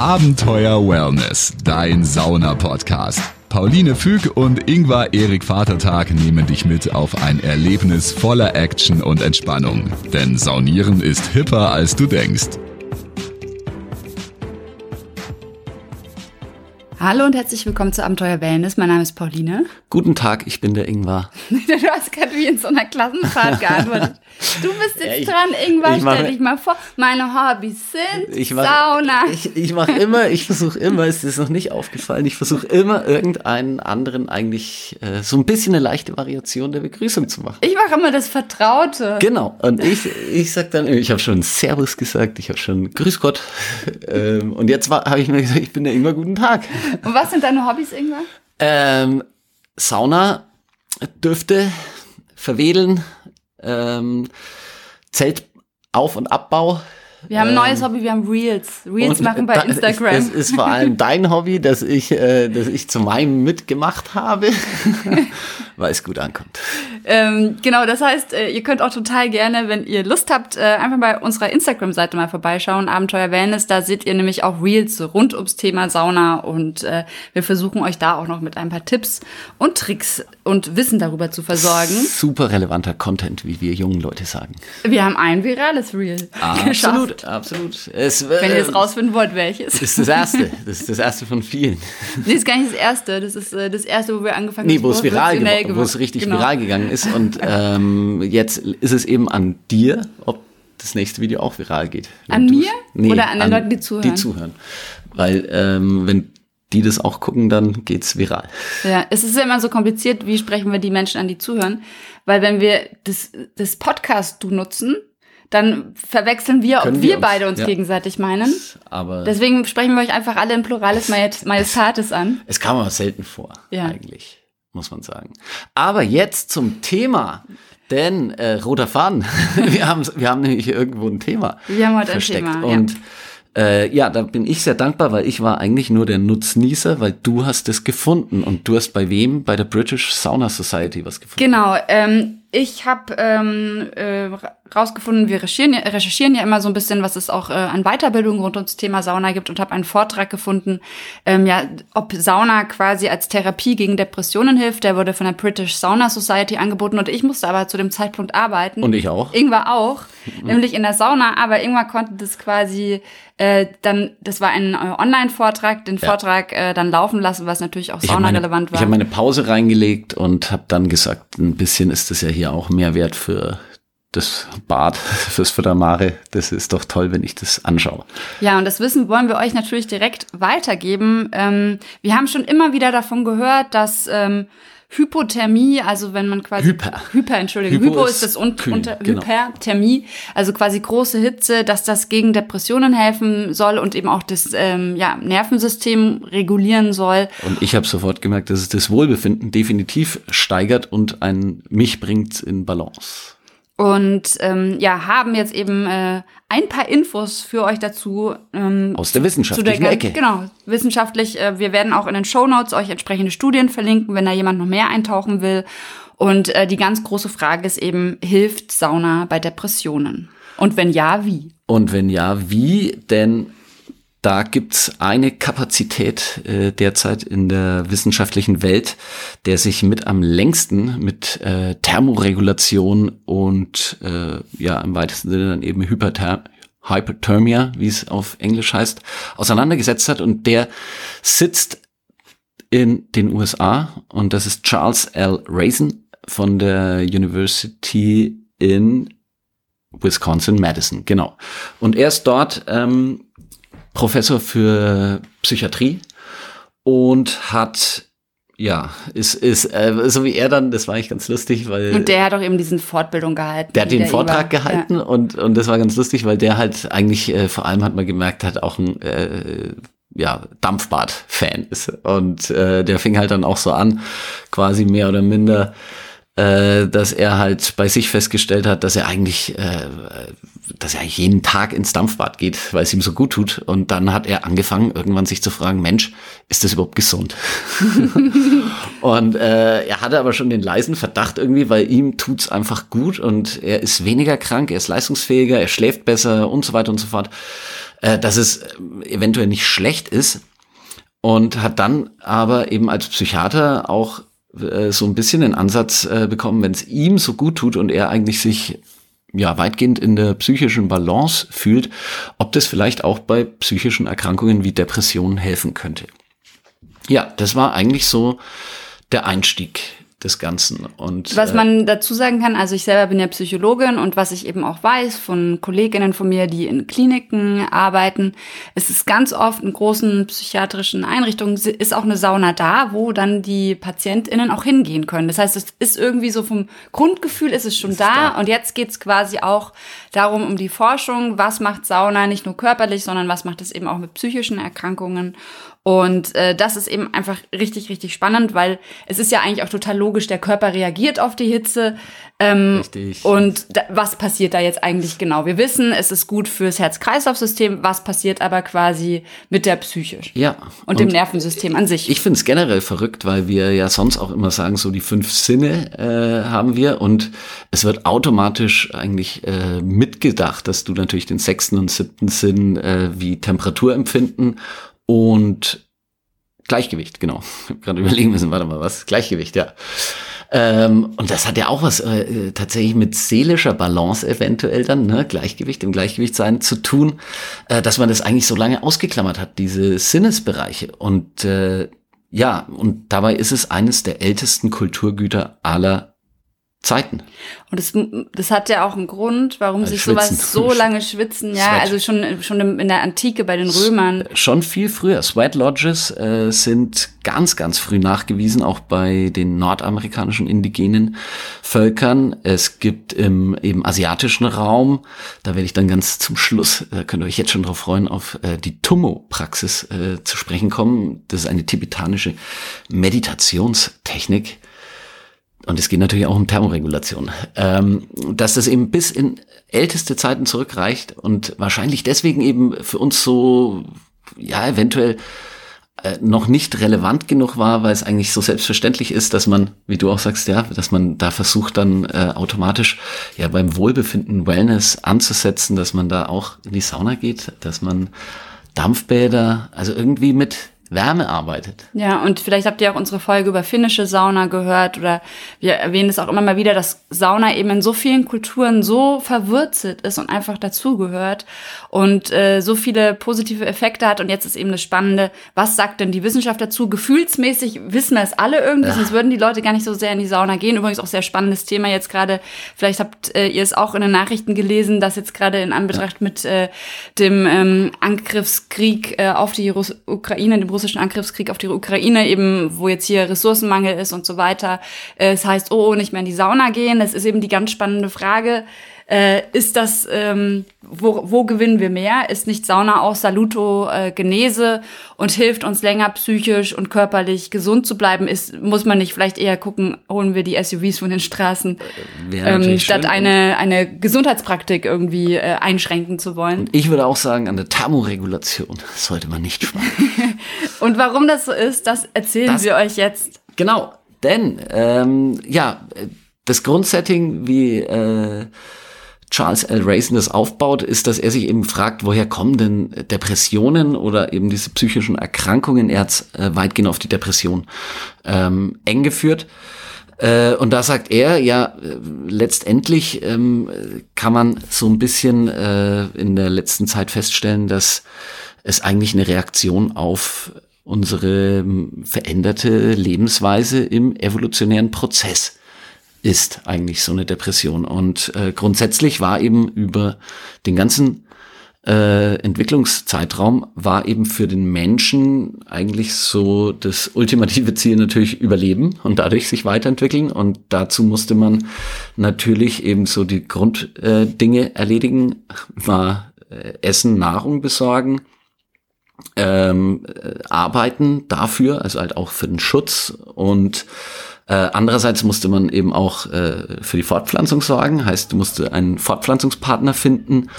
Abenteuer Wellness, dein Sauna-Podcast. Pauline Füg und Ingvar Erik Vatertag nehmen dich mit auf ein Erlebnis voller Action und Entspannung. Denn Saunieren ist hipper, als du denkst. Hallo und herzlich willkommen zu Abenteuer Wellness. Mein Name ist Pauline. Guten Tag, ich bin der Ingvar. du hast gerade wie in so einer Klassenfahrt geantwortet. Du bist jetzt ja, ich, dran, Ingvar, ich stell dich mal vor. Meine Hobbys sind ich mach, Sauna. Ich, ich mache immer, ich versuche immer, es ist noch nicht aufgefallen, ich versuche immer irgendeinen anderen eigentlich äh, so ein bisschen eine leichte Variation der Begrüßung zu machen. Ich mache immer das Vertraute. Genau, und ich, ich sag dann, ich habe schon Servus gesagt, ich habe schon Grüß Gott. Ähm, und jetzt habe ich mir gesagt, ich bin der Ingvar, guten Tag. Und was sind deine Hobbys, Ingwer? Ähm, Sauna, Düfte, Verwedeln, ähm, Zeltauf- und Abbau. Wir haben ein neues ähm, Hobby, wir haben Reels. Reels machen bei Instagram. Das ist vor allem dein Hobby, das ich, äh, das ich zu meinem mitgemacht habe, weil es gut ankommt. Ähm, genau, das heißt, äh, ihr könnt auch total gerne, wenn ihr Lust habt, äh, einfach bei unserer Instagram-Seite mal vorbeischauen, Abenteuer Wellness. Da seht ihr nämlich auch Reels rund ums Thema Sauna und äh, wir versuchen euch da auch noch mit ein paar Tipps und Tricks und Wissen darüber zu versorgen. Super relevanter Content, wie wir jungen Leute sagen. Wir haben ein virales Reel Absolut, geschafft. absolut. Es, äh, Wenn ihr es rausfinden wollt, welches. Das ist das erste. Das ist das erste von vielen. Nee, das ist gar nicht das erste. Das ist äh, das erste, wo wir angefangen haben. Nee, wo es viral geworden, wo es richtig genau. viral gegangen ist. Und ähm, jetzt ist es eben an dir, ob das nächste Video auch viral geht. An mir? Nee, Oder an den an Leuten, die zuhören? Die zuhören. Weil ähm, wenn die das auch gucken, dann geht's viral. Ja, es ist ja immer so kompliziert, wie sprechen wir die Menschen an, die zuhören. Weil wenn wir das, das Podcast du nutzen, dann verwechseln wir, Können ob wir, wir uns, beide uns ja. gegenseitig meinen. Aber Deswegen sprechen wir euch einfach alle in Pluralis Majestatis an. Es kam aber selten vor, ja. eigentlich, muss man sagen. Aber jetzt zum Thema. Denn äh, roter Faden, wir haben, wir haben nämlich irgendwo ein Thema. Wir haben heute versteckt. ein Thema. Und ja. Äh, ja, da bin ich sehr dankbar, weil ich war eigentlich nur der Nutznießer, weil du hast es gefunden und du hast bei wem? Bei der British Sauna Society was gefunden. Genau, ähm, ich habe ähm, äh, rausgefunden, wir recherchieren, recherchieren ja immer so ein bisschen, was es auch äh, an Weiterbildung rund ums Thema Sauna gibt und habe einen Vortrag gefunden, ähm, ja, ob Sauna quasi als Therapie gegen Depressionen hilft. Der wurde von der British Sauna Society angeboten und ich musste aber zu dem Zeitpunkt arbeiten. Und ich auch. Irgendwann auch, mhm. nämlich in der Sauna, aber irgendwann konnte das quasi äh, dann, das war ein äh, Online-Vortrag, den ja. Vortrag äh, dann laufen lassen, was natürlich auch saunarelevant war. Ich habe meine Pause reingelegt und habe dann gesagt, ein bisschen ist das ja hier hier auch Mehrwert für das Bad, fürs Futtermare. Das ist doch toll, wenn ich das anschaue. Ja, und das Wissen wollen wir euch natürlich direkt weitergeben. Ähm, wir haben schon immer wieder davon gehört, dass ähm, Hypothermie, also wenn man quasi Hyper, Hyper Entschuldigung, Hypo, Hypo ist das un kühl, unter genau. Hyperthermie, also quasi große Hitze, dass das gegen Depressionen helfen soll und eben auch das ähm, ja, Nervensystem regulieren soll. Und ich habe sofort gemerkt, dass es das Wohlbefinden definitiv steigert und ein mich bringt in Balance und ähm, ja, haben jetzt eben äh, ein paar Infos für euch dazu. Ähm, Aus der wissenschaftlichen der, Ecke. Genau, wissenschaftlich. Äh, wir werden auch in den Show Notes euch entsprechende Studien verlinken, wenn da jemand noch mehr eintauchen will. Und äh, die ganz große Frage ist eben, hilft Sauna bei Depressionen? Und wenn ja, wie? Und wenn ja, wie? Denn da gibt's eine Kapazität äh, derzeit in der wissenschaftlichen Welt, der sich mit am längsten mit äh, Thermoregulation und äh, ja im weitesten Sinne dann eben Hypertherm Hyperthermia, wie es auf Englisch heißt, auseinandergesetzt hat. Und der sitzt in den USA und das ist Charles L. Raisin von der University in Wisconsin-Madison, genau. Und er ist dort ähm, Professor für Psychiatrie und hat ja, ist, ist äh, so wie er dann, das war eigentlich ganz lustig, weil. Und der hat auch eben diesen Fortbildung gehalten. Der hat den Vortrag über, gehalten ja. und, und das war ganz lustig, weil der halt eigentlich, äh, vor allem hat man gemerkt, hat auch ein äh, ja, Dampfbad-Fan ist. Und äh, der fing halt dann auch so an, quasi mehr oder minder äh, dass er halt bei sich festgestellt hat, dass er eigentlich, äh, dass er jeden Tag ins Dampfbad geht, weil es ihm so gut tut. Und dann hat er angefangen, irgendwann sich zu fragen, Mensch, ist das überhaupt gesund? und äh, er hatte aber schon den leisen Verdacht irgendwie, weil ihm tut's einfach gut und er ist weniger krank, er ist leistungsfähiger, er schläft besser und so weiter und so fort. äh, dass es eventuell nicht schlecht ist und hat dann aber eben als Psychiater auch äh, so ein bisschen den Ansatz äh, bekommen, wenn es ihm so gut tut und er eigentlich sich ja weitgehend in der psychischen Balance fühlt, ob das vielleicht auch bei psychischen Erkrankungen wie Depressionen helfen könnte. Ja, das war eigentlich so der Einstieg des Ganzen. Und, was äh, man dazu sagen kann, also ich selber bin ja Psychologin und was ich eben auch weiß von Kolleginnen von mir, die in Kliniken arbeiten, es ist ganz oft in großen psychiatrischen Einrichtungen ist auch eine Sauna da, wo dann die PatientInnen auch hingehen können. Das heißt, es ist irgendwie so vom Grundgefühl ist es schon da, da, und jetzt geht's quasi auch darum, um die Forschung, was macht Sauna nicht nur körperlich, sondern was macht es eben auch mit psychischen Erkrankungen und äh, das ist eben einfach richtig, richtig spannend, weil es ist ja eigentlich auch total logisch, der Körper reagiert auf die Hitze. Ähm, richtig. Und was passiert da jetzt eigentlich genau? Wir wissen, es ist gut fürs Herz-Kreislauf-System. Was passiert aber quasi mit der Psyche? Ja. Und, und dem Nervensystem an sich? Ich finde es generell verrückt, weil wir ja sonst auch immer sagen, so die fünf Sinne äh, haben wir und es wird automatisch eigentlich äh, mitgedacht, dass du natürlich den sechsten und siebten Sinn äh, wie Temperatur empfinden und Gleichgewicht, genau. Ich habe gerade überlegen müssen, warte mal, was? Gleichgewicht, ja. Ähm, und das hat ja auch was äh, tatsächlich mit seelischer Balance eventuell dann, ne, Gleichgewicht, im Gleichgewicht sein zu tun, äh, dass man das eigentlich so lange ausgeklammert hat, diese Sinnesbereiche. Und äh, ja, und dabei ist es eines der ältesten Kulturgüter aller Zeiten. Und das, das hat ja auch einen Grund, warum also sich schwitzen. sowas so lange schwitzen. Ja, Sweat. also schon, schon in der Antike bei den Römern. Schon viel früher. Sweat Lodges äh, sind ganz, ganz früh nachgewiesen, auch bei den nordamerikanischen indigenen Völkern. Es gibt im eben asiatischen Raum, da werde ich dann ganz zum Schluss, da könnt ihr euch jetzt schon drauf freuen, auf äh, die Tummo-Praxis äh, zu sprechen kommen. Das ist eine tibetanische Meditationstechnik und es geht natürlich auch um Thermoregulation, ähm, dass das eben bis in älteste Zeiten zurückreicht und wahrscheinlich deswegen eben für uns so, ja, eventuell äh, noch nicht relevant genug war, weil es eigentlich so selbstverständlich ist, dass man, wie du auch sagst, ja, dass man da versucht dann äh, automatisch ja beim Wohlbefinden Wellness anzusetzen, dass man da auch in die Sauna geht, dass man Dampfbäder, also irgendwie mit Wärme arbeitet. Ja, und vielleicht habt ihr auch unsere Folge über finnische Sauna gehört oder wir erwähnen es auch immer mal wieder, dass Sauna eben in so vielen Kulturen so verwurzelt ist und einfach dazugehört und äh, so viele positive Effekte hat. Und jetzt ist eben das Spannende, was sagt denn die Wissenschaft dazu? Gefühlsmäßig wissen wir es alle irgendwie, ja. sonst würden die Leute gar nicht so sehr in die Sauna gehen. Übrigens auch sehr spannendes Thema jetzt gerade. Vielleicht habt äh, ihr es auch in den Nachrichten gelesen, dass jetzt gerade in Anbetracht ja. mit äh, dem ähm, Angriffskrieg äh, auf die Russ Ukraine, dem russischen Angriffskrieg auf die Ukraine, eben wo jetzt hier Ressourcenmangel ist und so weiter. Äh, es heißt, oh, nicht mehr in die Sauna gehen. Das ist eben die ganz spannende Frage. Äh, ist das, ähm, wo, wo gewinnen wir mehr? Ist nicht Sauna auch Saluto äh, Genese und hilft uns länger psychisch und körperlich gesund zu bleiben? Ist, muss man nicht vielleicht eher gucken, holen wir die SUVs von den Straßen, äh, ähm, statt eine, eine Gesundheitspraktik irgendwie äh, einschränken zu wollen? Und ich würde auch sagen, an der Thermoregulation sollte man nicht sparen. und warum das so ist, das erzählen das, wir euch jetzt. Genau, denn ähm, ja, das Grundsetting, wie äh, Charles L. Raisin das aufbaut, ist, dass er sich eben fragt, woher kommen denn Depressionen oder eben diese psychischen Erkrankungen? Er hat äh, weitgehend auf die Depression ähm, eng geführt. Äh, und da sagt er, ja, äh, letztendlich ähm, kann man so ein bisschen äh, in der letzten Zeit feststellen, dass es eigentlich eine Reaktion auf unsere ähm, veränderte Lebensweise im evolutionären Prozess ist eigentlich so eine Depression. Und äh, grundsätzlich war eben über den ganzen äh, Entwicklungszeitraum war eben für den Menschen eigentlich so das ultimative Ziel natürlich überleben und dadurch sich weiterentwickeln. Und dazu musste man natürlich eben so die Grunddinge äh, erledigen, war äh, Essen, Nahrung besorgen, ähm, äh, arbeiten dafür, also halt auch für den Schutz und äh, andererseits musste man eben auch äh, für die Fortpflanzung sorgen, heißt, du musst einen Fortpflanzungspartner finden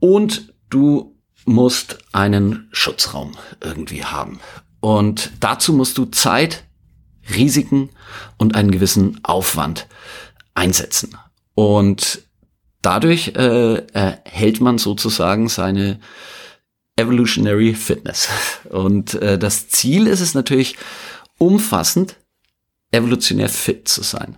und du musst einen Schutzraum irgendwie haben. Und dazu musst du Zeit, Risiken und einen gewissen Aufwand einsetzen. Und dadurch äh, erhält man sozusagen seine Evolutionary Fitness. Und äh, das Ziel ist es natürlich, umfassend evolutionär fit zu sein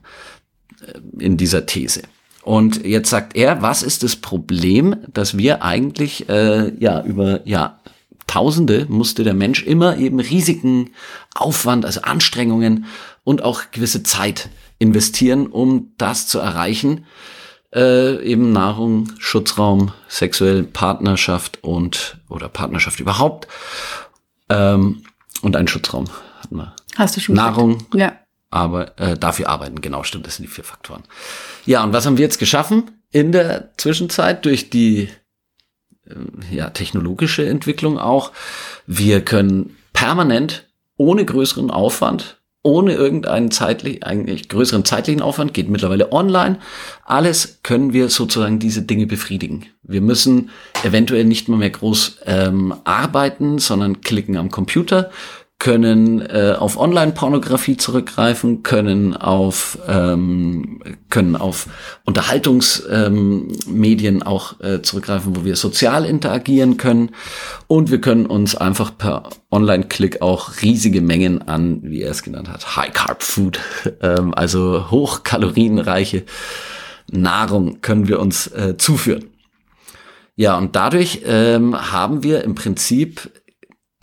äh, in dieser These. Und jetzt sagt er, was ist das Problem, dass wir eigentlich äh, ja über ja Tausende musste der Mensch immer eben Risiken, Aufwand, also Anstrengungen und auch gewisse Zeit investieren, um das zu erreichen. Äh, eben Nahrung, Schutzraum, sexuelle Partnerschaft und oder Partnerschaft überhaupt ähm, und ein Schutzraum hatten wir. Hast du schon Nahrung, gesagt? Ja. aber äh, dafür arbeiten, genau, stimmt, das sind die vier Faktoren. Ja, und was haben wir jetzt geschaffen in der Zwischenzeit durch die äh, ja, technologische Entwicklung auch? Wir können permanent ohne größeren Aufwand ohne irgendeinen zeitlich, eigentlich größeren zeitlichen Aufwand, geht mittlerweile online. Alles können wir sozusagen diese Dinge befriedigen. Wir müssen eventuell nicht mehr, mehr groß ähm, arbeiten, sondern klicken am Computer, können äh, auf Online-Pornografie zurückgreifen, können auf ähm, können auf Unterhaltungsmedien ähm, auch äh, zurückgreifen, wo wir sozial interagieren können und wir können uns einfach per Online-Klick auch riesige Mengen an, wie er es genannt hat, High-Carb-Food, ähm, also hochkalorienreiche Nahrung können wir uns äh, zuführen. Ja, und dadurch ähm, haben wir im Prinzip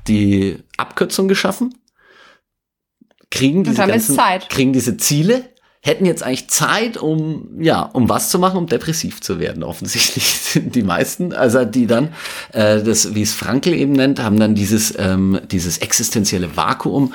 die Abkürzung geschaffen, kriegen diese, ganzen, kriegen diese Ziele, hätten jetzt eigentlich Zeit, um, ja, um was zu machen, um depressiv zu werden. Offensichtlich sind die meisten, also die dann, äh, das, wie es Frankl eben nennt, haben dann dieses, ähm, dieses existenzielle Vakuum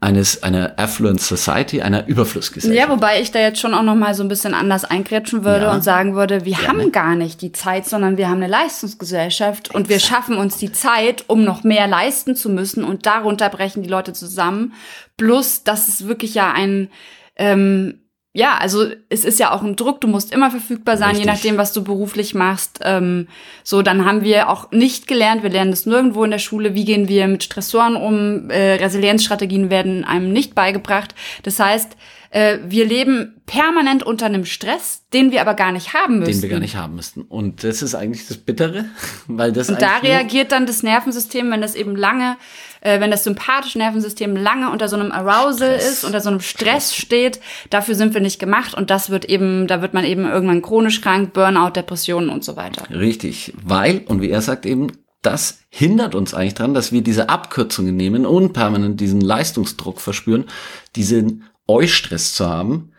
eines einer Affluent Society, einer Überflussgesellschaft. Ja, wobei ich da jetzt schon auch noch mal so ein bisschen anders eingrätschen würde ja. und sagen würde, wir Gerne. haben gar nicht die Zeit, sondern wir haben eine Leistungsgesellschaft Exakt. und wir schaffen uns die Zeit, um noch mehr leisten zu müssen und darunter brechen die Leute zusammen. Plus, dass es wirklich ja ein ähm, ja, also es ist ja auch ein Druck, du musst immer verfügbar sein, Richtig. je nachdem, was du beruflich machst. Ähm, so, dann haben wir auch nicht gelernt, wir lernen das nirgendwo in der Schule, wie gehen wir mit Stressoren um, äh, Resilienzstrategien werden einem nicht beigebracht. Das heißt, äh, wir leben permanent unter einem Stress, den wir aber gar nicht haben müssen. Den wir gar nicht haben müssten. Und das ist eigentlich das Bittere, weil das Und da reagiert dann das Nervensystem, wenn das eben lange, äh, wenn das sympathische Nervensystem lange unter so einem Arousal Stress. ist, unter so einem Stress steht, dafür sind wir nicht gemacht und das wird eben, da wird man eben irgendwann chronisch krank, Burnout, Depressionen und so weiter. Richtig, weil, und wie er sagt eben, das hindert uns eigentlich dran, dass wir diese Abkürzungen nehmen und permanent diesen Leistungsdruck verspüren, diesen Eustress zu haben,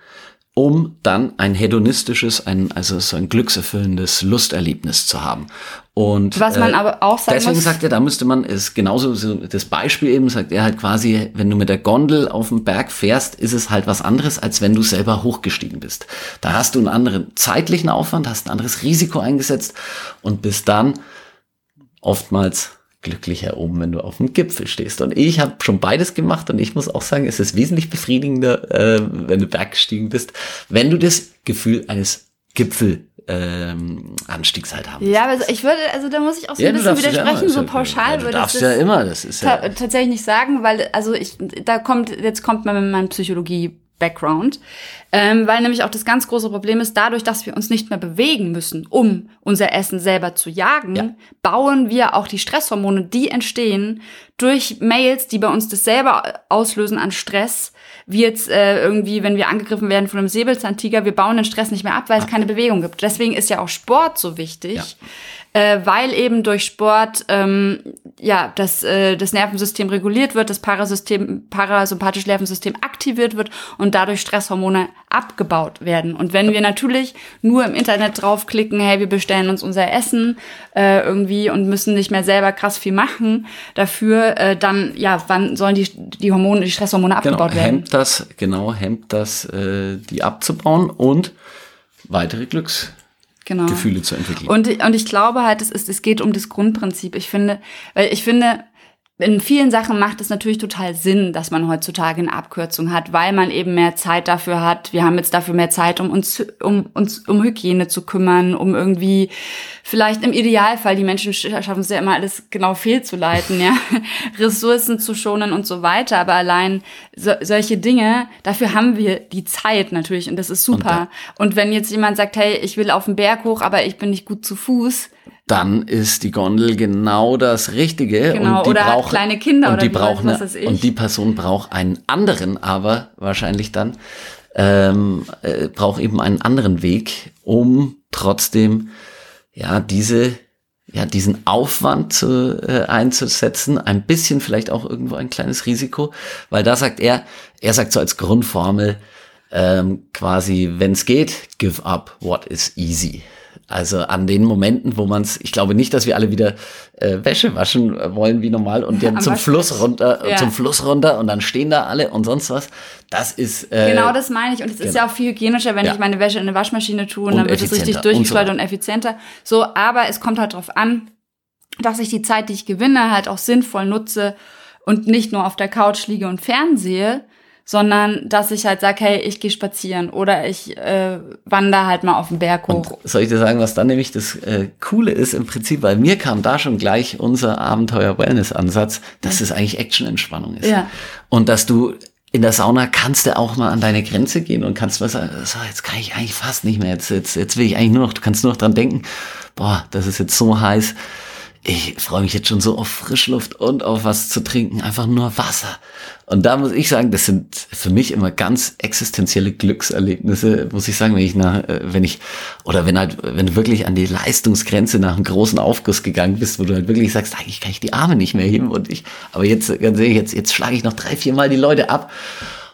um dann ein hedonistisches, ein, also so ein glückserfüllendes Lusterlebnis zu haben. Und was man äh, aber auch sagen deswegen muss, sagt er, da müsste man ist genauso so das Beispiel eben sagt er halt quasi, wenn du mit der Gondel auf dem Berg fährst, ist es halt was anderes, als wenn du selber hochgestiegen bist. Da hast du einen anderen zeitlichen Aufwand, hast ein anderes Risiko eingesetzt und bist dann oftmals glücklicher oben, wenn du auf dem Gipfel stehst. Und ich habe schon beides gemacht und ich muss auch sagen, es ist wesentlich befriedigender, äh, wenn du berggestiegen bist, wenn du das Gefühl eines Gipfel ähm, Anstiegs halt haben. Ja, also ich würde, also da muss ich auch so ja, ein bisschen widersprechen, ja so pauschal ja, würde ich das ja immer, das ist ja tatsächlich nicht sagen, weil also ich, da kommt, jetzt kommt man mit meinem Psychologie Background, ähm, weil nämlich auch das ganz große Problem ist, dadurch, dass wir uns nicht mehr bewegen müssen, um unser Essen selber zu jagen, ja. bauen wir auch die Stresshormone, die entstehen durch Mails, die bei uns das selber auslösen an Stress, wie jetzt äh, irgendwie, wenn wir angegriffen werden von einem Säbelzahntiger, wir bauen den Stress nicht mehr ab, weil es keine Bewegung gibt. Deswegen ist ja auch Sport so wichtig. Ja äh, weil eben durch Sport ähm, ja das, äh, das Nervensystem reguliert wird, das Parasystem, parasympathische Nervensystem aktiviert wird und dadurch Stresshormone abgebaut werden. Und wenn wir natürlich nur im Internet draufklicken, hey, wir bestellen uns unser Essen äh, irgendwie und müssen nicht mehr selber krass viel machen dafür, äh, dann ja, wann sollen die, die Hormone, die Stresshormone genau, abgebaut genau, werden? Hemmt das, genau, hemmt das, äh, die abzubauen und weitere Glücks genau. Gefühle zu entwickeln. Und, und ich glaube halt, es, ist, es geht um das Grundprinzip. Ich finde, weil ich finde, in vielen Sachen macht es natürlich total Sinn, dass man heutzutage eine Abkürzung hat, weil man eben mehr Zeit dafür hat. Wir haben jetzt dafür mehr Zeit, um uns um uns um Hygiene zu kümmern, um irgendwie vielleicht im Idealfall die Menschen schaffen es ja immer alles genau fehlzuleiten, ja, Ressourcen zu schonen und so weiter. Aber allein so, solche Dinge, dafür haben wir die Zeit natürlich und das ist super. Und, und wenn jetzt jemand sagt, hey, ich will auf den Berg hoch, aber ich bin nicht gut zu Fuß, dann ist die Gondel genau das Richtige. Genau, und die oder braucht, kleine Kinder und oder die wie braucht eine. Und die Person braucht einen anderen, aber wahrscheinlich dann ähm, äh, braucht eben einen anderen Weg, um trotzdem ja diese ja diesen Aufwand zu, äh, einzusetzen, ein bisschen vielleicht auch irgendwo ein kleines Risiko, weil da sagt er, er sagt so als Grundformel ähm, quasi, wenn es geht, give up what is easy. Also an den Momenten, wo man es, ich glaube nicht, dass wir alle wieder äh, Wäsche waschen wollen wie normal und dann Am zum. Fluss runter, Ja. zum Fluss runter und dann stehen da alle und sonst was. Das ist äh, Genau das meine ich. Und es ist genau. ja auch viel hygienischer, wenn Ja. ich meine Wäsche in eine Waschmaschine tue und, Und dann wird es richtig effizienter und so durchgeschleudert und effizienter. So, aber es kommt halt drauf an, dass ich die Zeit, die ich gewinne, halt auch sinnvoll nutze und nicht nur auf der Couch liege und fernsehe, sondern dass ich halt sage, hey, ich gehe spazieren oder ich äh, wandere halt mal auf den Berg hoch. Soll ich dir sagen, was dann nämlich das äh, Coole ist im Prinzip, weil mir kam da schon gleich unser Abenteuer-Wellness-Ansatz, dass es eigentlich Action-Entspannung ist. Ja. Und dass du in der Sauna kannst du auch mal an deine Grenze gehen und kannst was sagen, so, jetzt kann ich eigentlich fast nicht mehr, jetzt, jetzt, jetzt will ich eigentlich nur noch, du kannst nur noch dran denken, boah, das ist jetzt so heiß, ich freue mich jetzt schon so auf Frischluft und auf was zu trinken, einfach nur Wasser. Und da muss ich sagen, das sind für mich immer ganz existenzielle Glückserlebnisse, muss ich sagen, wenn ich nach, äh, wenn ich, oder wenn halt, wenn du wirklich an die Leistungsgrenze nach einem großen Aufguss gegangen bist, wo du halt wirklich sagst, eigentlich kann ich die Arme nicht mehr heben und ich, aber jetzt, ganz ehrlich, jetzt, jetzt schlage ich noch drei, vier Mal die Leute ab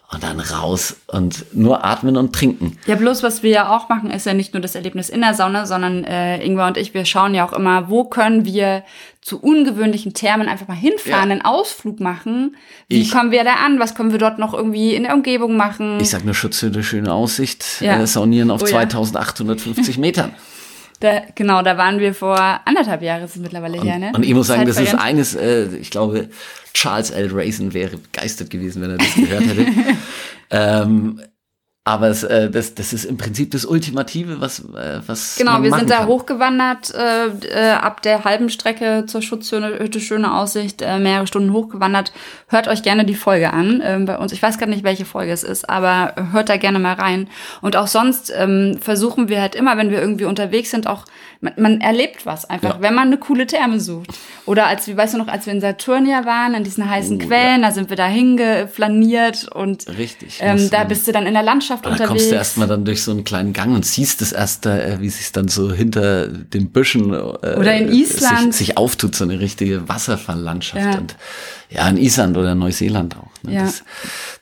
und dann raus und nur atmen und trinken. Ja, bloß was wir ja auch machen, ist ja nicht nur das Erlebnis in der Sauna, sondern äh, Ingwer und ich, wir schauen ja auch immer, wo können wir zu ungewöhnlichen Thermen einfach mal hinfahren, Ja. einen Ausflug machen. Wie Ich- kommen wir da an? Was können wir dort noch irgendwie in der Umgebung machen? Ich sag nur Schutzhütte, schöne Aussicht, Ja. äh, saunieren auf Oh ja. 2850 Metern. Da, genau, da waren wir vor anderthalb Jahren, ist es mittlerweile her, ne? Und ich muss sagen, das ist eines, äh, ich glaube, Charles L. Raisin wäre begeistert gewesen, wenn er das gehört hätte. ähm, aber es, äh, das, das ist im Prinzip das Ultimative, was, äh, was Genau, wir sind da kann. hochgewandert, äh, äh, ab der halben Strecke zur Schutzhütte, schöne Aussicht, äh, mehrere Stunden hochgewandert. Hört euch gerne die Folge an ähm, bei uns. Ich weiß gar nicht, welche Folge es ist, aber hört da gerne mal rein. Und auch sonst ähm, versuchen wir halt immer, wenn wir irgendwie unterwegs sind, auch, man, man erlebt was einfach, Ja. wenn man eine coole Therme sucht. Oder als, wie weißt du noch, als wir in Saturnia waren, in diesen heißen Oh, Quellen, da sind wir da hingeflaniert und Richtig. ähm, da bist du dann in der Landschaft Da unterwegs. kommst du erstmal dann durch so einen kleinen Gang und siehst es erst, äh, wie sich dann so hinter den Büschen äh, Oder in Island. Sich, sich auftut, so eine richtige Wasserfalllandschaft. Ja. Und ja, in Island oder Neuseeland auch. Ne? Ja. Das,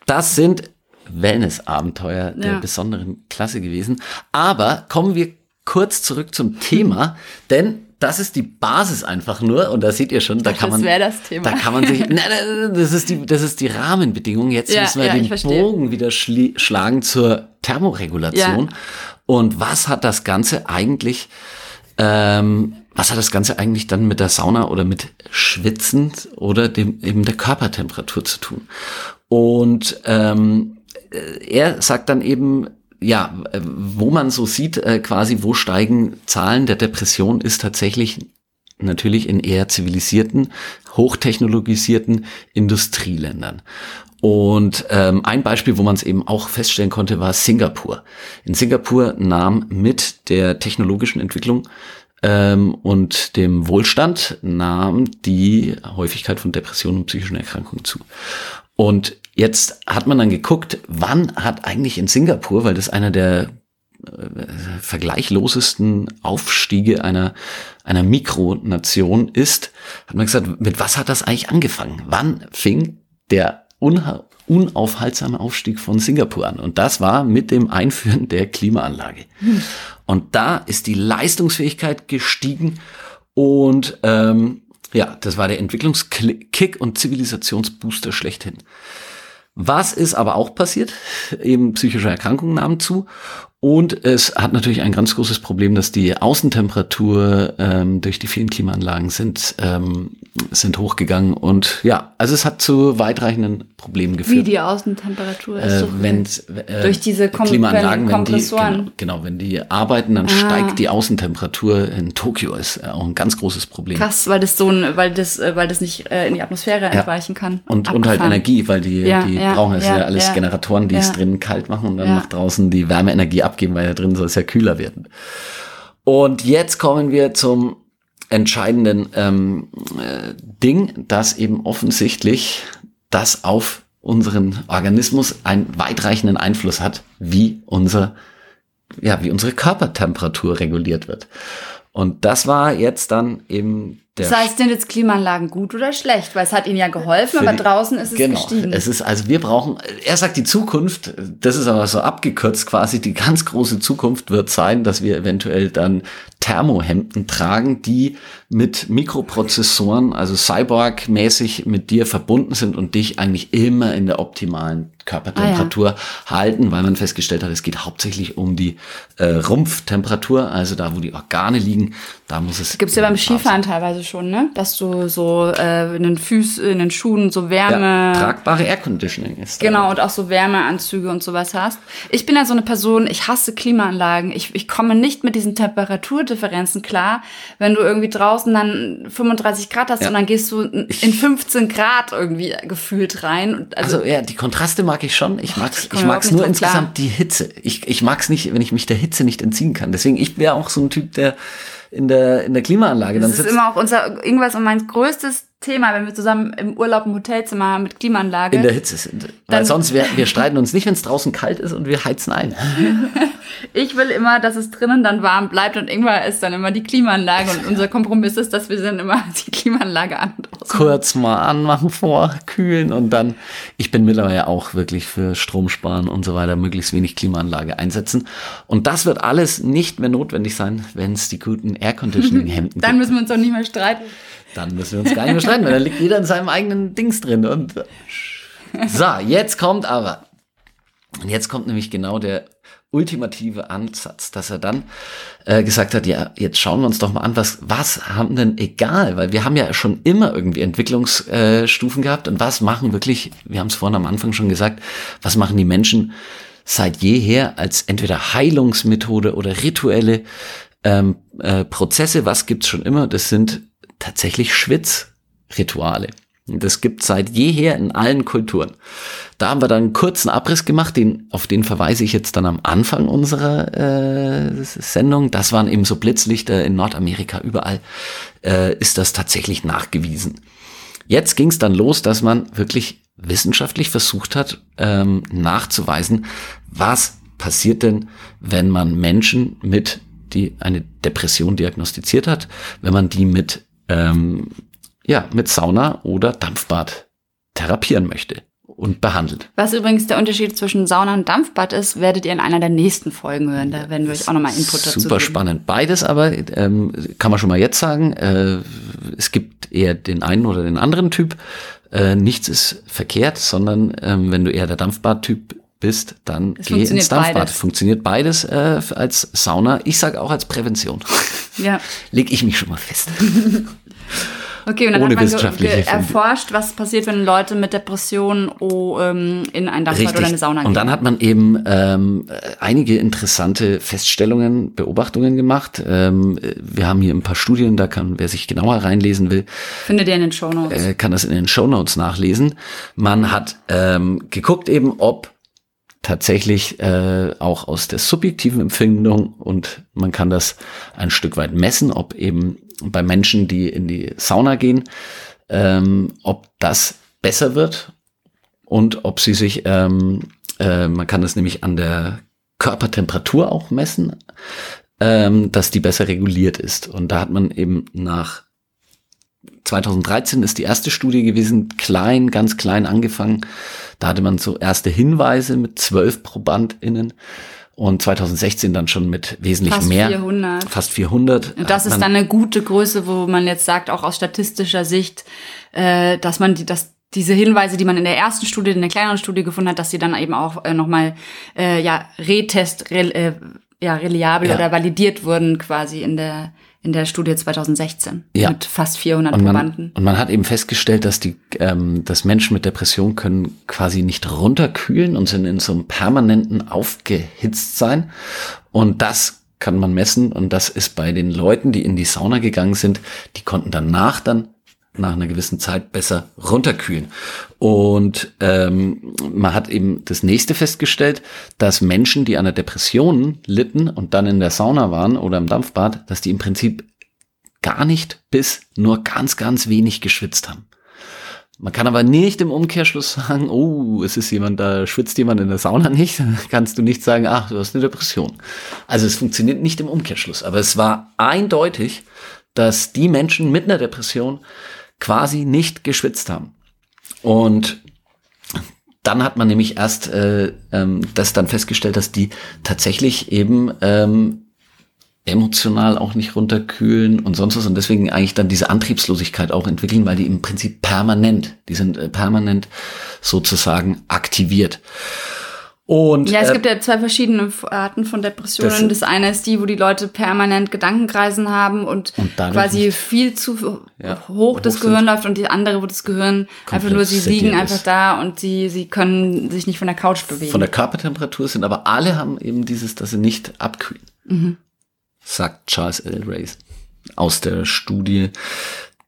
das sind Wellness-Abenteuer der Ja. besonderen Klasse gewesen. Aber kommen wir kurz zurück zum Thema, denn das ist die Basis einfach nur und da seht ihr schon, da kann man das wäre das Thema. da kann man sich nein, nein, das ist die das ist die Rahmenbedingung. Jetzt Ja, müssen wir ja, den. Bogen wieder schlagen zur Thermoregulation. Ja. Und was hat das Ganze eigentlich, ähm, was hat das Ganze eigentlich dann mit der Sauna oder mit Schwitzen oder dem, eben der Körpertemperatur zu tun? Und ähm, äh, er sagt dann eben, ja, äh, wo man so sieht, äh, quasi, wo steigen Zahlen der Depression, ist tatsächlich natürlich in eher zivilisierten, hochtechnologisierten Industrieländern. Und ähm, ein Beispiel, wo man es eben auch feststellen konnte, war Singapur. In Singapur nahm mit der technologischen Entwicklung ähm, und dem Wohlstand nahm die Häufigkeit von Depressionen und psychischen Erkrankungen zu. Und jetzt hat man dann geguckt, wann hat eigentlich in Singapur, weil das einer der vergleichlosesten Aufstiege einer, einer Mikronation ist, hat man gesagt, mit was hat das eigentlich angefangen? Wann fing der unha unaufhaltsame Aufstieg von Singapur an? Und das war mit dem Einführen der Klimaanlage. Und da ist die Leistungsfähigkeit gestiegen und ähm, ja, das war der Entwicklungskick und Zivilisationsbooster schlechthin. Was ist aber auch passiert? Eben psychische Erkrankungen nahmen zu. Und es hat natürlich ein ganz großes Problem, dass die Außentemperatur ähm, durch die vielen Klimaanlagen sind, ähm, sind hochgegangen. Und ja, also es hat zu weitreichenden Problemen Wie geführt. die Außentemperatur ist. Äh, wenn äh, Durch diese Kom- Klimaanlagen, wenn die, Kompressoren. genau, genau, wenn die arbeiten, dann Ah. steigt die Außentemperatur in Tokio, ist äh, auch ein ganz großes Problem. krass, weil das so ein, weil das, äh, weil das nicht äh, in die Atmosphäre entweichen kann. Und, und halt. Energie, weil die, Ja, die ja, brauchen es ja, ja, alles ja. Generatoren, die es Ja. drinnen kalt machen und dann Ja. nach draußen die Wärmeenergie abgeben, weil da drin soll es ja kühler werden. Und jetzt kommen wir zum entscheidenden ähm, äh, Ding, dass eben offensichtlich das auf unseren Organismus einen weitreichenden Einfluss hat, wie unser ja, wie unsere Körpertemperatur reguliert wird. Und das war jetzt dann eben der das heißt, sind jetzt Klimaanlagen gut oder schlecht? Weil es hat ihnen ja geholfen, aber die, draußen ist es genau, gestiegen. Es ist, also wir brauchen, er sagt die Zukunft, das ist aber so abgekürzt quasi, die ganz große Zukunft wird sein, dass wir eventuell dann Thermohemden tragen, die mit Mikroprozessoren, also Cyborg-mäßig mit dir verbunden sind und dich eigentlich immer in der optimalen Körpertemperatur ah, ja. halten, weil man festgestellt hat, es geht hauptsächlich um die äh, Rumpftemperatur, also da, wo die Organe liegen, da muss es. Gibt's ja beim Skifahren teilweise schon, ne? Dass du so äh, in den Füßen, in den Schuhen so Wärme. Ja, tragbare Air Conditioning ist. Genau, und auch so Wärmeanzüge und sowas hast. Ich bin ja so eine Person, ich hasse Klimaanlagen. Ich, ich komme nicht mit diesen Temperaturdifferenzen klar, wenn du irgendwie draußen dann 35 Grad hast ja. und dann gehst du in 15 Grad irgendwie gefühlt rein. Also, also ja, die Kontraste mag ich schon. Ich mag's, ich mag's nur insgesamt klar. die Hitze. Ich, ich mag's nicht, wenn ich mich der Hitze nicht entziehen kann. Deswegen, ich wäre auch so ein Typ, der in der, in der Klimaanlage. Das ist immer auch unser, irgendwas und mein größtes Thema, wenn wir zusammen im Urlaub im Hotelzimmer haben mit Klimaanlage. In der Hitze sind. Weil sonst, wir, wir streiten uns nicht, wenn es draußen kalt ist und wir heizen ein. ich will immer, dass es drinnen dann warm bleibt und irgendwann ist dann immer die Klimaanlage und unser Kompromiss ist, dass wir dann immer die Klimaanlage an. Kurz mal anmachen, vorkühlen und dann, ich bin mittlerweile auch wirklich für Stromsparen und so weiter, möglichst wenig Klimaanlage einsetzen. Und das wird alles nicht mehr notwendig sein, wenn es die guten Air Conditioning Hemden gibt. Dann müssen wir uns auch nicht mehr streiten. Dann müssen wir uns gar nicht mehr streiten, weil da liegt jeder in seinem eigenen Dings drin. Und so, jetzt kommt aber, und jetzt kommt nämlich genau der ultimative Ansatz, dass er dann äh, gesagt hat, ja, jetzt schauen wir uns doch mal an, was, was haben denn egal, weil wir haben ja schon immer irgendwie Entwicklungsstufen äh, gehabt und was machen wirklich, wir haben es vorhin am Anfang schon gesagt, was machen die Menschen seit jeher als entweder Heilungsmethode oder rituelle ähm, äh, Prozesse, was gibt's schon immer? Das sind tatsächlich Schwitzrituale. Das gibt seit jeher in allen Kulturen. Da haben wir dann einen kurzen Abriss gemacht, den, auf den verweise ich jetzt dann am Anfang unserer äh, Sendung. Das waren eben so Blitzlichter in Nordamerika, überall äh, ist das tatsächlich nachgewiesen. Jetzt ging es dann los, dass man wirklich wissenschaftlich versucht hat, ähm, nachzuweisen, was passiert denn, wenn man Menschen mit die eine Depression diagnostiziert hat, wenn man die mit ähm, ja, mit Sauna oder Dampfbad therapieren möchte und behandelt. Was übrigens der Unterschied zwischen Sauna und Dampfbad ist, werdet ihr in einer der nächsten Folgen hören. Da werden wir euch auch nochmal Input dazu Super geben. spannend. Beides aber ähm, kann man schon mal jetzt sagen. Äh, es gibt eher den einen oder den anderen Typ. Äh, nichts ist verkehrt, sondern ähm, wenn du eher der Dampfbad-Typ bist, dann es geh ins Dampfbad. Beides. Funktioniert beides äh, als Sauna. Ich sage auch als Prävention. Ja. Leg ich mich schon mal fest. Okay, und dann Ohne hat man erforscht, was passiert, wenn Leute mit Depressionen oh, ähm, in ein Dampfbad Richtig. oder eine Sauna gehen. Und dann hat man eben ähm, einige interessante Feststellungen, Beobachtungen gemacht. Ähm, wir haben hier ein paar Studien, da kann, wer sich genauer reinlesen will, findet ihr in den Show Notes. Äh, kann das in den Show Notes nachlesen. Man hat ähm, geguckt eben, ob tatsächlich äh, auch aus der subjektiven Empfindung und man kann das ein Stück weit messen, ob eben bei Menschen, die in die Sauna gehen, ähm, ob das besser wird und ob sie sich, ähm, äh, man kann das nämlich an der Körpertemperatur auch messen, ähm, dass die besser reguliert ist. Und da hat man eben nach 2013 ist die erste Studie gewesen, klein, ganz klein angefangen. Da hatte man so erste Hinweise mit zwölf ProbandInnen und 2016 dann schon mit wesentlich fast mehr. 400. Fast 400. Und das ist dann eine gute Größe, wo man jetzt sagt, auch aus statistischer Sicht, äh, dass man die, dass diese Hinweise, die man in der ersten Studie, in der kleineren Studie gefunden hat, dass sie dann eben auch äh, nochmal äh, ja, retest, re, äh, ja, reliabel ja. oder validiert wurden quasi in der in der Studie 2016 ja. mit fast 400 und man, Probanden. Und man hat eben festgestellt, dass die, ähm, dass Menschen mit Depression können quasi nicht runterkühlen und sind in so einem permanenten aufgehitzt sein. Und das kann man messen und das ist bei den Leuten, die in die Sauna gegangen sind, die konnten danach dann nach einer gewissen Zeit besser runterkühlen. Und ähm, man hat eben das nächste festgestellt, dass Menschen, die an der Depression litten und dann in der Sauna waren oder im Dampfbad, dass die im Prinzip gar nicht bis nur ganz, ganz wenig geschwitzt haben. Man kann aber nicht im Umkehrschluss sagen, oh, es ist jemand, da schwitzt jemand in der Sauna nicht. Dann kannst du nicht sagen, ach, du hast eine Depression. Also es funktioniert nicht im Umkehrschluss. Aber es war eindeutig, dass die Menschen mit einer Depression quasi nicht geschwitzt haben. Und dann hat man nämlich erst äh, ähm, das dann festgestellt, dass die tatsächlich eben ähm, emotional auch nicht runterkühlen und sonst was und deswegen eigentlich dann diese Antriebslosigkeit auch entwickeln, weil die im Prinzip permanent, die sind äh, permanent sozusagen aktiviert. Und, ja, es äh, gibt ja zwei verschiedene Arten von Depressionen. Das, das, eine ist die, wo die Leute permanent Gedankenkreisen haben und, und quasi viel zu ja, hoch das Gehirn läuft und die andere, wo das Gehirn einfach nur, sie liegen einfach da und sie, sie können sich nicht von der Couch bewegen. Von der Körpertemperatur sind aber alle haben eben dieses, dass sie nicht abkühlen. Mhm sagt Charles L. Race aus der Studie.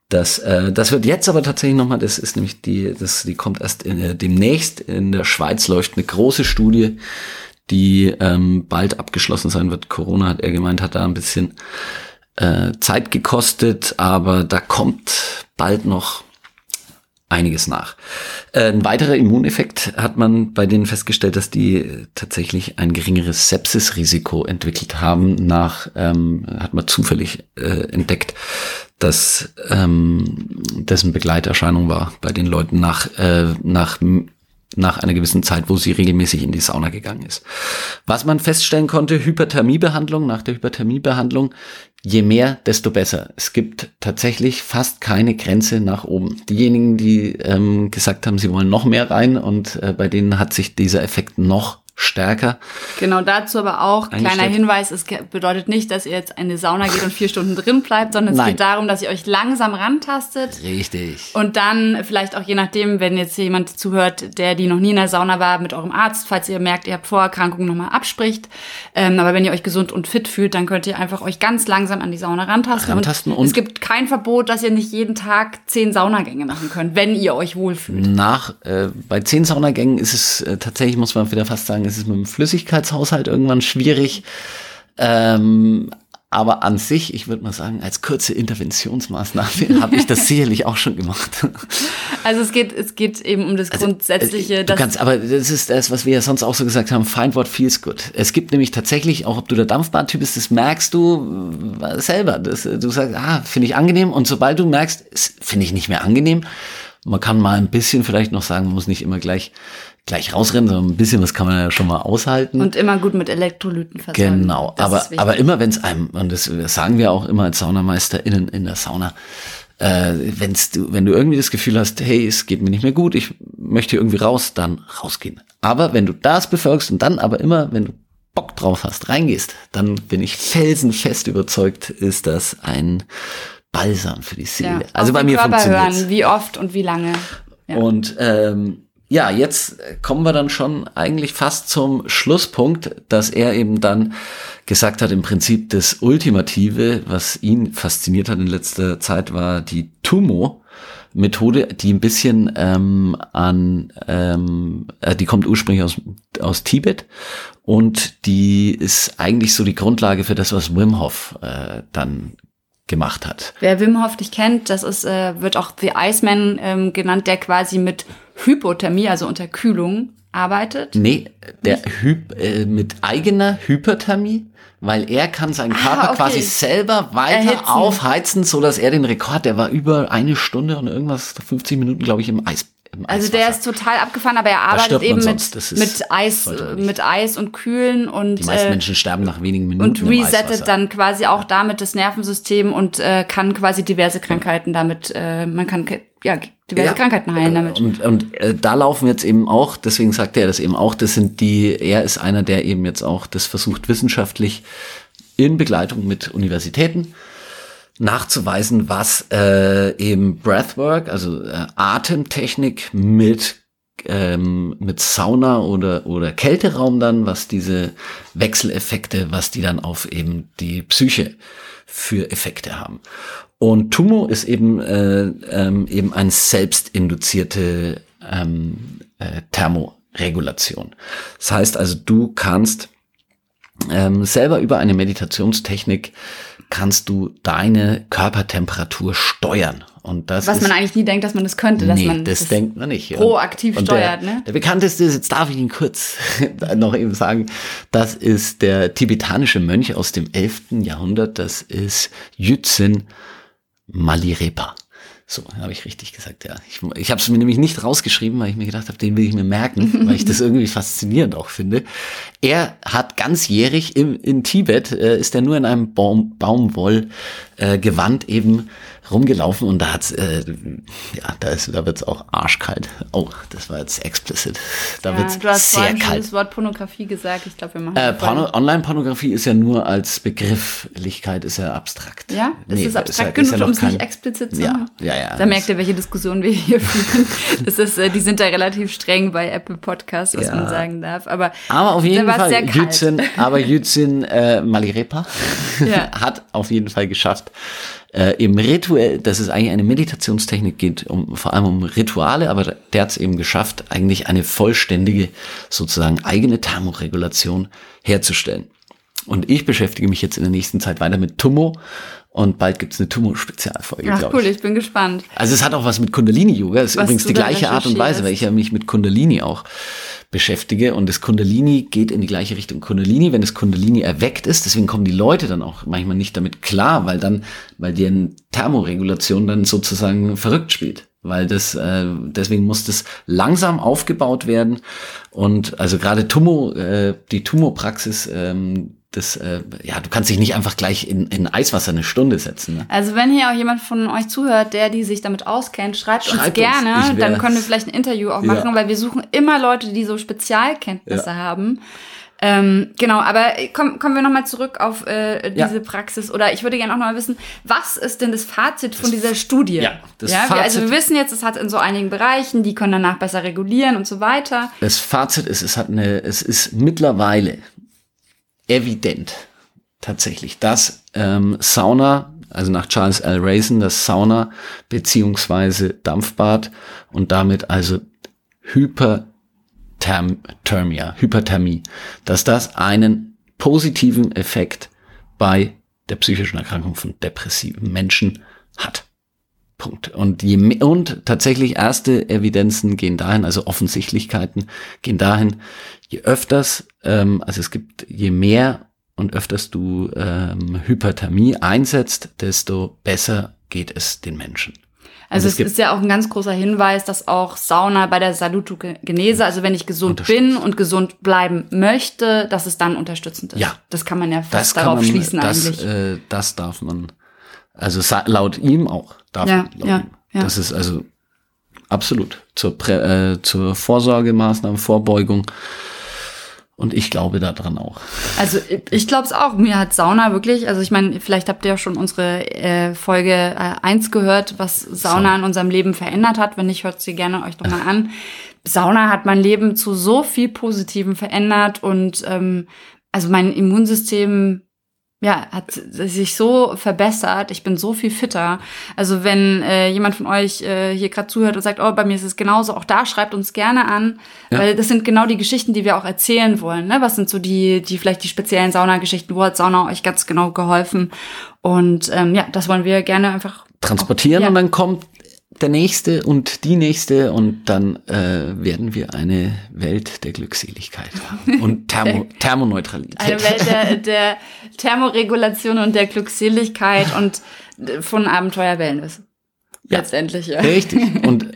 Das, äh, das wird jetzt aber tatsächlich nochmal, das ist nämlich die, das, die kommt erst in, äh, demnächst. In der Schweiz läuft eine große Studie, die ähm, bald abgeschlossen sein wird. Corona hat er gemeint, hat da ein bisschen äh, Zeit gekostet, aber da kommt bald noch einiges nach. Äh, ein weiterer Immuneffekt hat man bei denen festgestellt, dass die tatsächlich ein geringeres Sepsisrisiko entwickelt haben. Nach ähm, hat man zufällig äh, entdeckt, dass ähm, dessen Begleiterscheinung war bei den Leuten nach äh, nach nach einer gewissen Zeit, wo sie regelmäßig in die Sauna gegangen ist. Was man feststellen konnte, Hyperthermiebehandlung, nach der Hyperthermiebehandlung, je mehr, desto besser. Es gibt tatsächlich fast keine Grenze nach oben. Diejenigen, die ähm, gesagt haben, sie wollen noch mehr rein und äh, bei denen hat sich dieser Effekt noch stärker. Genau dazu aber auch kleiner Hinweis, es bedeutet nicht, dass ihr jetzt eine Sauna geht und vier Stunden drin bleibt, sondern es Nein. geht darum, dass ihr euch langsam rantastet. Richtig. Und dann vielleicht auch je nachdem, wenn jetzt jemand zuhört, der die noch nie in der Sauna war, mit eurem Arzt, falls ihr merkt, ihr habt Vorerkrankungen, nochmal abspricht. Ähm, aber wenn ihr euch gesund und fit fühlt, dann könnt ihr einfach euch ganz langsam an die Sauna rantasten. rantasten und, und es gibt kein Verbot, dass ihr nicht jeden Tag zehn Saunagänge machen könnt, wenn ihr euch wohlfühlt. Nach, äh, bei zehn Saunagängen ist es äh, tatsächlich, muss man wieder fast sagen, ist es mit dem Flüssigkeitshaushalt irgendwann schwierig. Ähm, aber an sich, ich würde mal sagen, als kurze Interventionsmaßnahme habe ich das sicherlich auch schon gemacht. Also es geht, es geht eben um das also, Grundsätzliche. Äh, du kannst, aber das ist das, was wir ja sonst auch so gesagt haben, find what feels good. Es gibt nämlich tatsächlich, auch ob du der Dampfbahntyp bist, das merkst du äh, selber. Das, du sagst, ah, finde ich angenehm. Und sobald du merkst, finde ich nicht mehr angenehm, man kann mal ein bisschen vielleicht noch sagen, man muss nicht immer gleich gleich rausrennen, sondern ein bisschen was kann man ja schon mal aushalten. Und immer gut mit Elektrolyten versorgen. Genau, aber, aber immer wenn es einem, und das sagen wir auch immer als SaunameisterInnen in der Sauna, äh, wenn's du, wenn du irgendwie das Gefühl hast, hey, es geht mir nicht mehr gut, ich möchte irgendwie raus, dann rausgehen. Aber wenn du das befolgst und dann aber immer, wenn du Bock drauf hast, reingehst, dann bin ich felsenfest überzeugt, ist das ein Balsam für die Seele. Ja, also bei mir funktioniert hören, wie oft und wie lange. Ja. Und ähm, ja, jetzt kommen wir dann schon eigentlich fast zum Schlusspunkt, dass er eben dann gesagt hat, im Prinzip das Ultimative, was ihn fasziniert hat in letzter Zeit, war die Tumo-Methode, die ein bisschen ähm, an, ähm, äh, die kommt ursprünglich aus, aus Tibet und die ist eigentlich so die Grundlage für das, was Wim Hof äh, dann gemacht hat. Wer Wim Hof nicht kennt, das ist, äh, wird auch The Iceman ähm, genannt, der quasi mit Hypothermie, also Unterkühlung, arbeitet. Nee, der Hyp äh, mit eigener Hyperthermie, weil er kann seinen ah, Körper ah, okay. quasi selber weiter Erhitzen. aufheizen, so dass er den Rekord, der war über eine Stunde und irgendwas, 50 Minuten, glaube ich, im Eis also der ist total abgefahren, aber er arbeitet eben mit, mit Eis, mit Eis und Kühlen und die meisten äh, Menschen sterben nach wenigen Minuten und resettet dann quasi auch damit das Nervensystem und äh, kann quasi diverse Krankheiten damit, äh, man kann ja diverse ja, Krankheiten heilen damit. Und, und äh, da laufen jetzt eben auch, deswegen sagt er das eben auch, das sind die, er ist einer, der eben jetzt auch das versucht wissenschaftlich in Begleitung mit Universitäten nachzuweisen, was äh, eben Breathwork, also äh, Atemtechnik mit ähm, mit Sauna oder oder Kälteraum dann, was diese Wechseleffekte, was die dann auf eben die Psyche für Effekte haben. Und Tumo ist eben äh, ähm, eben ein selbstinduzierte ähm, äh, Thermoregulation. Das heißt also, du kannst ähm, selber über eine Meditationstechnik kannst du deine Körpertemperatur steuern. Und das Was ist, man eigentlich nie denkt, dass man das könnte, dass nee, man das, denkt man nicht. proaktiv und steuert, der, ne? Der bekannteste ist, jetzt darf ich ihn kurz noch eben sagen, das ist der tibetanische Mönch aus dem 11. Jahrhundert, das ist Yütsin Malirepa. So, habe ich richtig gesagt, ja. Ich, ich habe es mir nämlich nicht rausgeschrieben, weil ich mir gedacht habe, den will ich mir merken, weil ich das irgendwie faszinierend auch finde. Er hat ganzjährig im, in Tibet, äh, ist er nur in einem Baum, Baumwollgewand äh, Gewand eben rumgelaufen und da hat's, äh, ja, da ist, da wird's auch arschkalt. Oh, das war jetzt explicit. Da Ja, wird's du hast sehr vorhin kalt. das Wort Pornografie gesagt. Ich glaube, wir machen Äh, das. Porno, Online-Pornografie ist ja nur als Begrifflichkeit, ist ja abstrakt. Ja, ist Nee, es abstrakt ja- ist genug, ja um noch es nicht explizit zu Ja, machen? ja, ja. Da merkt ihr, welche Diskussion wir hier führen. Das ist, äh, die sind da relativ streng bei Apple Podcasts, was Ja. man sagen darf. Aber, Aber auf jeden Fall. Jützin, aber Jützin äh, Malirepa Ja. hat auf jeden Fall geschafft, äh, im Rituell, das ist eigentlich eine Meditationstechnik, geht um, vor allem um Rituale, aber der hat es eben geschafft, eigentlich eine vollständige, sozusagen eigene Thermoregulation herzustellen. Und ich beschäftige mich jetzt in der nächsten Zeit weiter mit Tummo und bald gibt's eine Tummo-Spezialfolge, Ach glaube cool, ich. ich bin gespannt. Also es hat auch was mit Kundalini-Yoga. Es ist Was übrigens die gleiche Art und Weise, weil ich ja mich mit Kundalini auch beschäftige. Und das Kundalini geht in die gleiche Richtung. Kundalini, wenn das Kundalini erweckt ist, deswegen kommen die Leute dann auch manchmal nicht damit klar, weil dann, weil deren Thermoregulation dann sozusagen verrückt spielt. Weil das, äh, deswegen muss das langsam aufgebaut werden. Und also gerade Tummo, äh, die Tummo-Praxis, ähm, das, äh, ja, du kannst dich nicht einfach gleich in, in Eiswasser eine Stunde setzen. Ne? Also wenn hier auch jemand von euch zuhört, der die sich damit auskennt, schreibt, Schreibt uns uns. gerne, wär- dann können wir vielleicht ein Interview auch Ja. machen, weil wir suchen immer Leute, die so Spezialkenntnisse Ja. haben. Ähm, genau, aber komm, kommen wir nochmal zurück auf äh, Ja. diese Praxis. Oder ich würde gerne auch noch mal wissen, was ist denn das Fazit von dieser Studie? ja, das ja wir, also Fazit- wir wissen jetzt, es hat in so einigen Bereichen, die können danach besser regulieren und so weiter. Das Fazit ist, es hat eine, es ist mittlerweile evident tatsächlich, dass ähm, Sauna, also nach Charles L. Raisin, das Sauna beziehungsweise Dampfbad und damit also Hyperthermia, Hyperthermie, dass das einen positiven Effekt bei der psychischen Erkrankung von depressiven Menschen hat. Punkt. Und, je mehr, und tatsächlich erste Evidenzen gehen dahin, also Offensichtlichkeiten gehen dahin, je öfters, ähm, also es gibt, je mehr und öfters du ähm, Hyperthermie einsetzt, desto besser geht es den Menschen. Also es, es ist ja auch ein ganz großer Hinweis, dass auch Sauna bei der Salutogenese, also wenn ich gesund bin und gesund bleiben möchte, dass es dann unterstützend ist. Ja. Das kann man ja fast darauf man, schließen das, eigentlich. Äh, das darf man, also laut ihm auch, darf Ja, man, ja, ihm. ja. Das ist also absolut zur, Prä, äh, zur Vorsorgemaßnahme, Vorbeugung. Und ich glaube daran auch. Also ich glaube es auch. Mir hat Sauna wirklich, also ich meine, vielleicht habt ihr ja schon unsere äh, Folge äh, 1 gehört, was Sauna in unserem Leben verändert hat. Wenn nicht, hört sie gerne euch doch mal an. Sauna hat mein Leben zu so viel Positivem verändert und ähm, also mein Immunsystem ja, hat sich so verbessert. Ich bin so viel fitter. Also wenn äh, jemand von euch äh, hier gerade zuhört und sagt, oh, bei mir ist es genauso, auch da schreibt uns gerne an, Ja. weil das sind genau die Geschichten, die wir auch erzählen wollen. Ne? Was sind so die, die vielleicht die speziellen Saunageschichten? Wo hat Sauna euch ganz genau geholfen? Und ähm, ja, das wollen wir gerne einfach transportieren Ja. und dann kommt der nächste und die nächste und dann äh, werden wir eine Welt der Glückseligkeit haben und Thermo Thermoneutralität. eine Welt der, der Thermoregulation und der Glückseligkeit und äh, von Abenteuer Wellness. Ja. Letztendlich, ja. Richtig. Und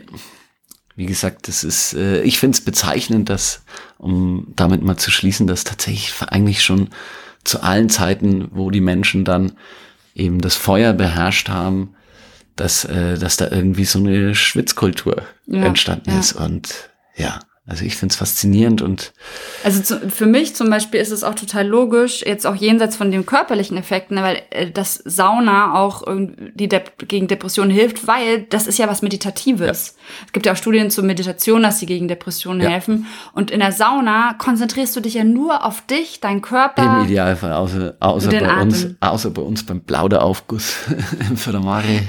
wie gesagt, das ist, äh, ich finde es bezeichnend, dass, um damit mal zu schließen, dass tatsächlich eigentlich schon zu allen Zeiten, wo die Menschen dann eben das Feuer beherrscht haben, dass, äh, dass da irgendwie so eine Schwitzkultur Ja, entstanden ja. ist. Und ja, also ich finde es faszinierend und Also zu, für mich zum Beispiel ist es auch total logisch, jetzt auch jenseits von den körperlichen Effekten, weil äh, das Sauna auch irgendwie die Dep gegen Depressionen hilft, weil das ist ja was Meditatives. Es gibt ja auch Studien zur Meditation, dass sie gegen Depressionen Ja. helfen. Und in der Sauna konzentrierst du dich ja nur auf dich, dein Körper. im Idealfall außer, außer, bei uns, außer bei uns beim Plauderaufguss im Fördermare.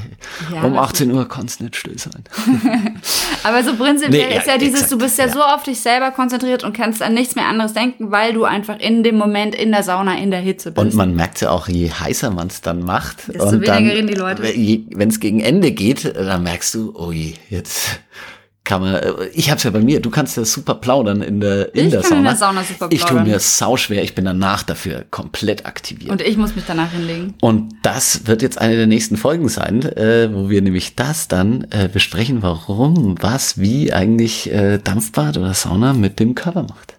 Ja, um das- 18 Uhr kannst du nicht still sein. Aber so prinzipiell Nee, ja, ist ja dieses, exakt, du bist ja, ja. so so auf dich selber konzentriert und kannst an nichts mehr anderes denken, weil du einfach in dem Moment in der Sauna in der Hitze bist. Und man merkt ja auch, je heißer man es dann macht, Desto und weniger dann, reden die Leute. wenn es gegen Ende geht, dann merkst du, oh je, jetzt kann man, äh, ich hab's ja bei mir, du kannst ja super plaudern in der, in Ich der kann Sauna. in der Sauna super Ich tue plaudern. mir sauschwer, ich bin danach dafür komplett aktiviert. Und ich muss mich danach hinlegen. Und das wird jetzt eine der nächsten Folgen sein, äh, wo wir nämlich das dann äh, besprechen, warum, was, wie eigentlich äh, Dampfbad oder Sauna mit dem Körper macht.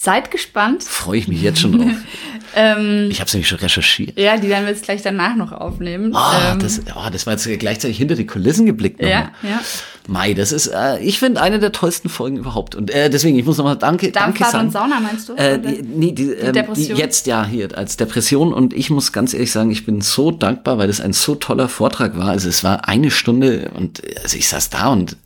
Seid gespannt. Freue ich mich jetzt schon drauf. Ähm, Ich habe es nämlich schon recherchiert. ja, die werden wir jetzt gleich danach noch aufnehmen. Ah, ähm, das, oh, das war jetzt gleichzeitig hinter die Kulissen geblickt. ja, nochmal. ja. Mai, das ist, äh, ich finde, eine der tollsten Folgen überhaupt. Und äh, deswegen, ich muss nochmal danke, danke sagen. und Sauna meinst du? Äh, die, nee, die, ähm, die Depression? jetzt ja hier als Depression und ich muss ganz ehrlich sagen, ich bin so dankbar, weil das ein so toller Vortrag war. Also es war eine Stunde und also ich saß da und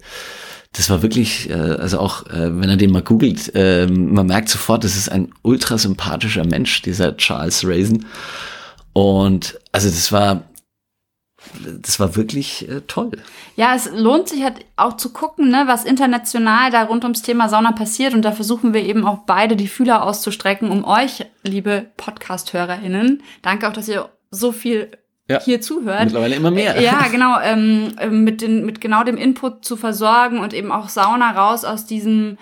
das war wirklich, äh, also auch äh, wenn er den mal googelt, äh, man merkt sofort, das ist ein ultra sympathischer Mensch, dieser Charles Raisin. Und also das war, das war wirklich äh, toll. Ja, es lohnt sich halt auch zu gucken, ne, was international da rund ums Thema Sauna passiert. Und da versuchen wir eben auch beide die Fühler auszustrecken, um euch, liebe Podcast-HörerInnen, danke auch, dass ihr so viel Ja. hier zuhört. Mittlerweile immer mehr. Ja, genau, ähm, ähm, mit, den, mit genau dem Input zu versorgen und eben auch Sauna raus aus diesem,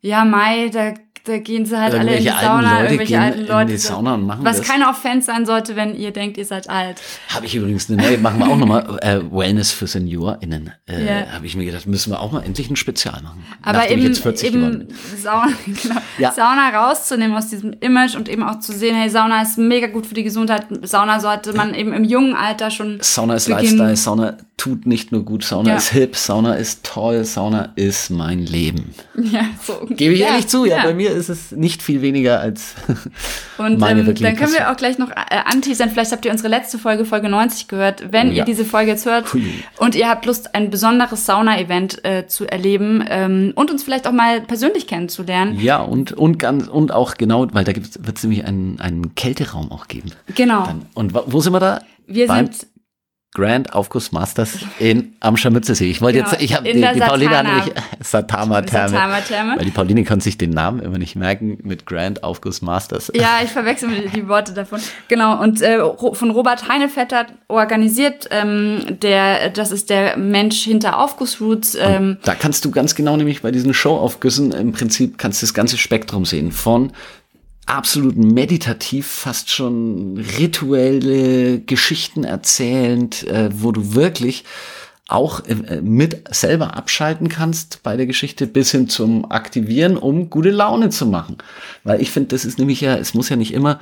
ja, Mai, da, da gehen sie halt alle in die Irgendwelche alten Sauna, Leute irgendwelche alten in Leute. die so. Sauna und machen Was das. keine Offense sein sollte, wenn ihr denkt, ihr seid alt. Habe ich übrigens eine neue, machen wir auch nochmal, äh, Wellness für SeniorInnen. Äh, Ja. Habe ich mir gedacht, müssen wir auch mal endlich ein Spezial machen. Aber eben, ich jetzt 40 geworden eben. Sauna, genau, Ja. Sauna rauszunehmen aus diesem Image und eben auch zu sehen, hey, Sauna ist mega gut für die Gesundheit. Sauna sollte man eben im jungen Alter schon Sauna ist beginnen. Lifestyle, Sauna tut nicht nur gut, Sauna Ja. ist hip, Sauna ist toll, Sauna ist mein Leben. Ja, so. Gebe ich ja, ehrlich zu, ja, bei mir ist es nicht viel weniger als Und meine ähm, dann können wir auch gleich noch äh, anteasern. Vielleicht habt ihr unsere letzte Folge, Folge 90 gehört. Wenn ja. ihr diese Folge jetzt hört Hui. und ihr habt Lust, ein besonderes Sauna-Event äh, zu erleben ähm, und uns vielleicht auch mal persönlich kennenzulernen. Ja, und, und ganz, und auch genau, weil da wird es nämlich einen, einen Kälteraum auch geben. Genau. Dann, und wo sind wir da? wir Beim sind Grand Aufguss Masters in am Scharmützelsee. Ich wollte Genau, jetzt, ich habe die, die Pauline hat nämlich Satama Therme. Satama Therme. Weil die Pauline kann sich den Namen immer nicht merken mit Grand Aufguss Masters. Ja, ich verwechsel mir die Worte davon. Genau, und äh, von Robert Heinevetter organisiert, ähm, der, das ist der Mensch hinter Aufgussroots. Ähm, Da kannst du ganz genau nämlich bei diesen Showaufgüssen im Prinzip kannst du das ganze Spektrum sehen. Von absolut meditativ, fast schon rituelle Geschichten erzählend, äh, wo du wirklich auch äh, mit selber abschalten kannst bei der Geschichte bis hin zum Aktivieren, um gute Laune zu machen. Weil ich finde, das ist nämlich ja, es muss ja nicht immer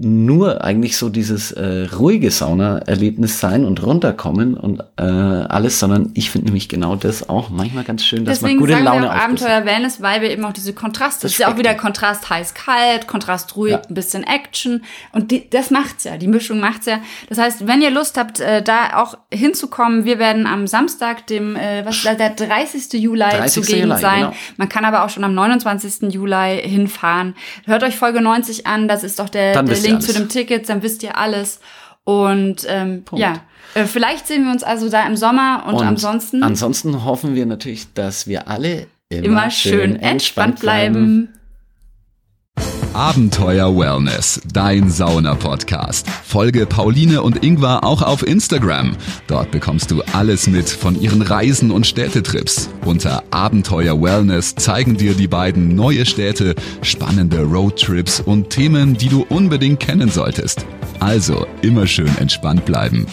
nur eigentlich so dieses äh, ruhige Sauna-Erlebnis sein und runterkommen und äh, alles, sondern ich finde nämlich genau das auch manchmal ganz schön, dass deswegen man gute sagen Laune wir auch. Abenteuer Wellness, weil wir eben auch diese Kontraste. Das Es ist ja auch wieder Kontrast heiß-kalt, Kontrast ruhig, Ja. ein bisschen Action. Und die, das macht's ja, die Mischung macht's ja. Das heißt, wenn ihr Lust habt, äh, da auch hinzukommen, wir werden am Samstag, dem, äh, was der 30. Juli 30. zugegen Juli, sein. genau. Man kann aber auch schon am 29. Juli hinfahren. Hört euch Folge 90 an, das ist doch der, Dann der Link zu dem Ticket, dann wisst ihr alles. Und ähm, Punkt. ja, äh, vielleicht sehen wir uns also da im Sommer und, ansonsten ansonsten hoffen wir natürlich, dass wir alle immer, immer schön entspannt bleiben. Abenteuer Wellness, dein Sauna-Podcast. Folge Pauline und Ingvar auch auf Instagram. Dort bekommst du alles mit von ihren Reisen und Städtetrips. Unter Abenteuer Wellness zeigen dir die beiden neue Städte, spannende Roadtrips und Themen, die du unbedingt kennen solltest. Also immer schön entspannt bleiben.